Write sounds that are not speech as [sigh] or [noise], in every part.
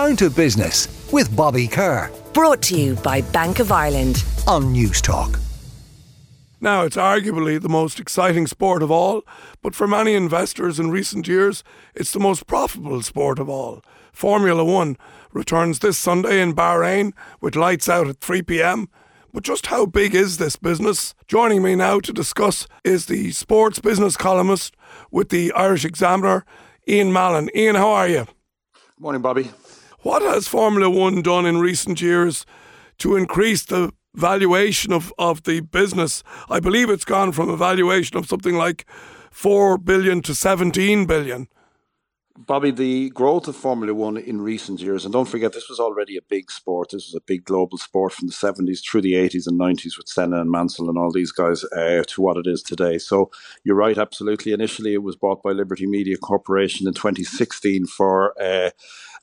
Down to Business with Bobby Kerr. Brought to you by Bank of Ireland on Newstalk. Now, it's arguably the most exciting sport of all, but for many investors in recent years, it's the most profitable sport of all. Formula One returns this Sunday in Bahrain with lights out at 3 pm. But just how big is this business? Joining me now to discuss is the sports business columnist with the Irish Examiner, Ian Mallon. Ian, how are you? Morning, Bobby. What has Formula One done in recent years to increase the valuation of, of the business? I believe it's gone from a valuation of something like 4 billion to 17 billion. Bobby, the growth of Formula One in recent years, and don't forget, this was already a big sport. This was a big global sport from the 70s through the 80s and 90s with Senna and Mansell and all these guys uh, to what it is today. So you're right, absolutely. Initially, it was bought by Liberty Media Corporation in 2016 for uh,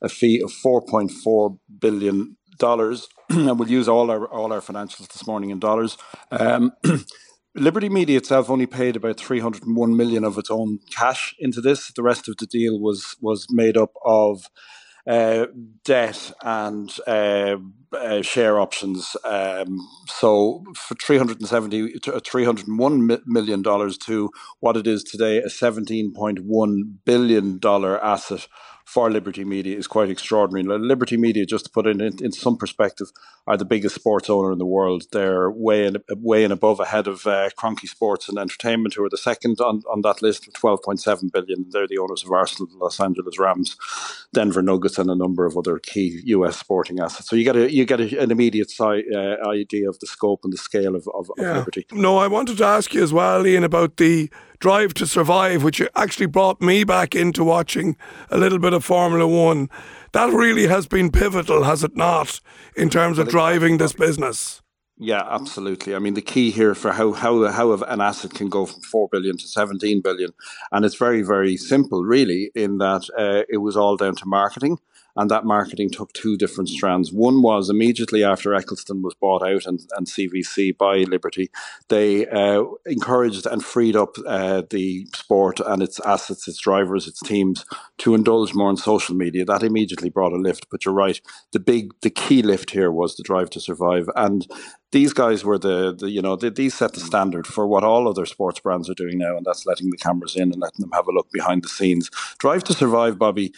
a fee of 4.4 billion dollars, [clears throat] and we'll use all our all our financials this morning in dollars. Um, [clears throat] Liberty Media itself only paid about 301 million of its own cash into this. The rest of the deal was was made up of uh, debt and uh, uh, share options. Um, so for 370 to 301 million dollars to what it is today, a 17.1 billion dollar asset for Liberty Media is quite extraordinary. Liberty Media, just to put it in, in some perspective, are the biggest sports owner in the world. They're way in, way and above ahead of uh, Kroenke Sports and Entertainment, who are the second on, on that list with 12.7 billion. They're the owners of Arsenal, the Los Angeles Rams, Denver Nuggets, and a number of other key US sporting assets. So you get a you get a, an immediate si- uh, idea of the scope and the scale of, of, yeah. of Liberty. No, I wanted to ask you as well, Ian, about the Drive to Survive, which actually brought me back into watching a little bit of Formula One. That really has been pivotal, has it not, in terms of driving this business? Yeah, absolutely. I mean, the key here for how how how an asset can go from four billion to seventeen billion, and it's very very simple, really, in that uh, it was all down to marketing and that marketing took two different strands. One was immediately after Ecclestone was bought out and, and CVC by Liberty, they uh, encouraged and freed up uh, the sport and its assets, its drivers, its teams to indulge more in social media. That immediately brought a lift. But you're right, the big, the key lift here was the drive to survive, and these guys were the, the you know the, these set the standard for what all other sports brands are doing now, and that's letting the cameras in and letting them have a look behind the scenes. Drive to Survive, Bobby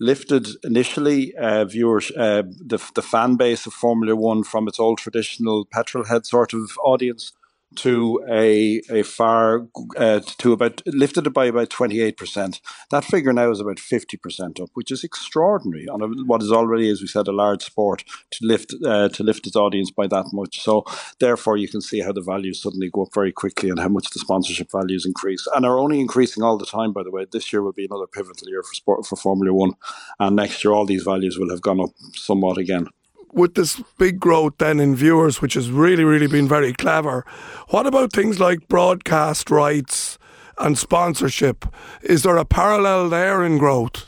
lifted initially uh, viewers uh, the the fan base of Formula One from its old traditional petrol head sort of audience to a a far uh, to about lifted it by about twenty eight percent. That figure now is about fifty percent up, which is extraordinary on a, what is already, as we said, a large sport to lift uh, to lift its audience by that much. So therefore, you can see how the values suddenly go up very quickly and how much the sponsorship values increase and are only increasing all the time. By the way, this year will be another pivotal year for sport for Formula One, and next year all these values will have gone up somewhat again with this big growth then in viewers, which has really, really been very clever, what about things like broadcast rights and sponsorship? Is there a parallel there in growth?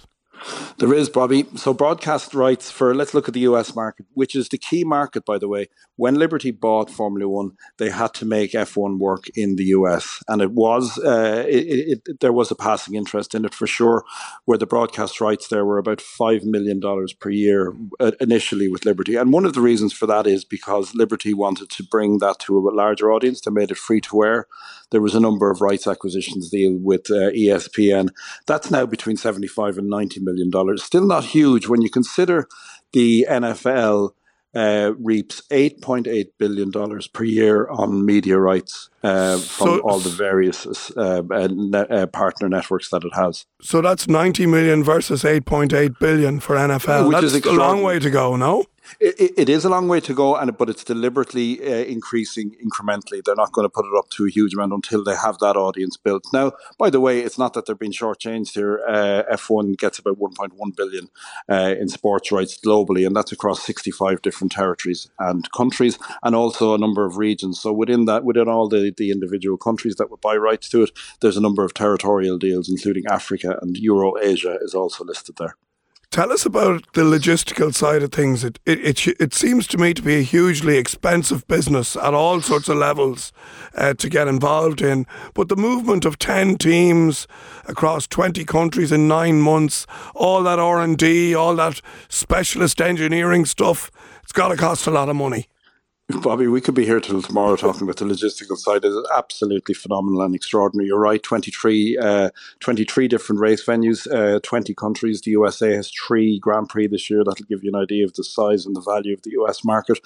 There is, Bobby. So broadcast rights for let's look at the US market, which is the key market, by the way. When Liberty bought Formula One, they had to make F1 work in the US, and it was uh, it, it, there was a passing interest in it for sure. Where the broadcast rights there were about five million dollars per year uh, initially with Liberty, and one of the reasons for that is because Liberty wanted to bring that to a larger audience. They made it free to air. There was a number of rights acquisitions deal with uh, ESPN. That's now between seventy-five and ninety million dollars. Still not huge when you consider the NFL uh, reaps $8.8 billion per year on media rights uh, from so, all the various uh, uh ne- uh, partner networks that it has. So that's 90 million versus 8.8 billion for NFL. Which that's is a long way to go, no? It, it is a long way to go, and but it's deliberately uh, increasing incrementally. They're not going to put it up to a huge amount until they have that audience built. Now, by the way, it's not that they're being shortchanged here. Uh, F1 gets about 1.1 billion uh, in sports rights globally, and that's across 65 different territories and countries, and also a number of regions. So within that, within all the, the individual countries that would buy rights to it, there's a number of territorial deals, including Africa and Euro Asia is also listed there. Tell us about the logistical side of things. It, it, it, it, seems to me to be a hugely expensive business at all sorts of levels uh, to get involved in. But the movement of 10 teams across 20 countries in nine months, all that R&D, all that specialist engineering stuff, it's got to cost a lot of money. Bobby, we could be here till tomorrow talking about the logistical side. It's absolutely phenomenal and extraordinary. You're right, 23, uh, 23 different race venues, uh, 20 countries. The USA has three Grand Prix this year. That'll give you an idea of the size and the value of the US market.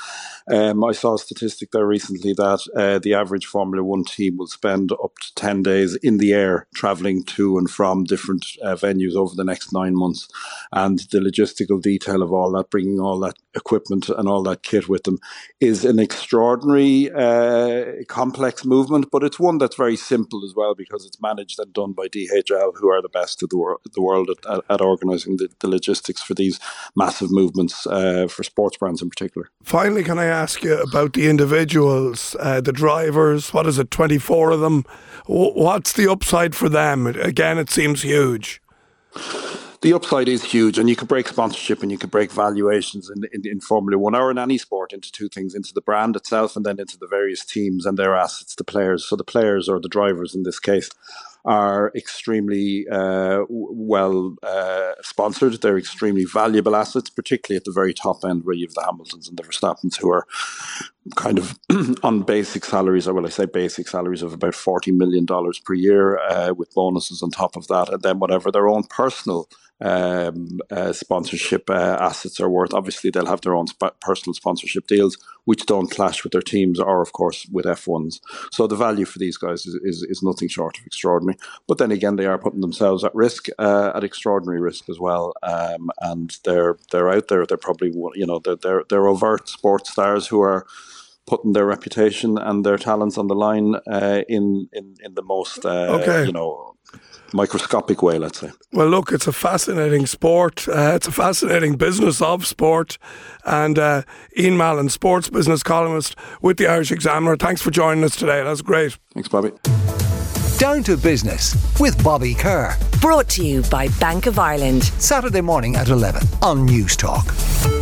Um, I saw a statistic there recently that uh, the average Formula One team will spend up to 10 days in the air traveling to and from different uh, venues over the next nine months. And the logistical detail of all that, bringing all that equipment and all that kit with them, is an extraordinary, uh, complex movement, but it's one that's very simple as well because it's managed and done by DHL, who are the best of the, wor- the world at, at, at organising the, the, logistics for these massive movements uh, for sports brands in particular. Finally, can I ask you about the individuals, uh, the drivers? What is it, 24 of them? What's the upside for them? Again, it seems huge the upside is huge, and you could break sponsorship and you could break valuations in, in, in, Formula One or in any sport into two things into the brand itself and then into the various teams and their assets, the players. So the players or the drivers in this case are extremely uh, well uh, sponsored. They're extremely valuable assets, particularly at the very top end where you have the Hamiltons and the Verstappens who are kind of [clears throat] on basic salaries, or will I say basic salaries of about $40 million per year uh, with bonuses on top of that. And then whatever their own personal um, uh, sponsorship uh, assets are worth. Obviously, they'll have their own sp- personal sponsorship deals, which don't clash with their teams or, of course, with F1s. So the value for these guys is, is, is nothing short of extraordinary. But then again, they are putting themselves at risk, uh, at extraordinary risk as well. Um, and they're they're out there. They're probably you know they're they're, they're overt sports stars who are putting their reputation and their talents on the line uh, in, in in the most uh, okay. you know microscopic way, let's say. Well, look, it's a fascinating sport. Uh, it's a fascinating business of sport. And uh, Ian Mallon, sports business columnist with the Irish Examiner, thanks for joining us today. That's great. Thanks, Bobby. Down to Business with Bobby Kerr. Brought to you by Bank of Ireland. Saturday morning at 11 on Newstalk.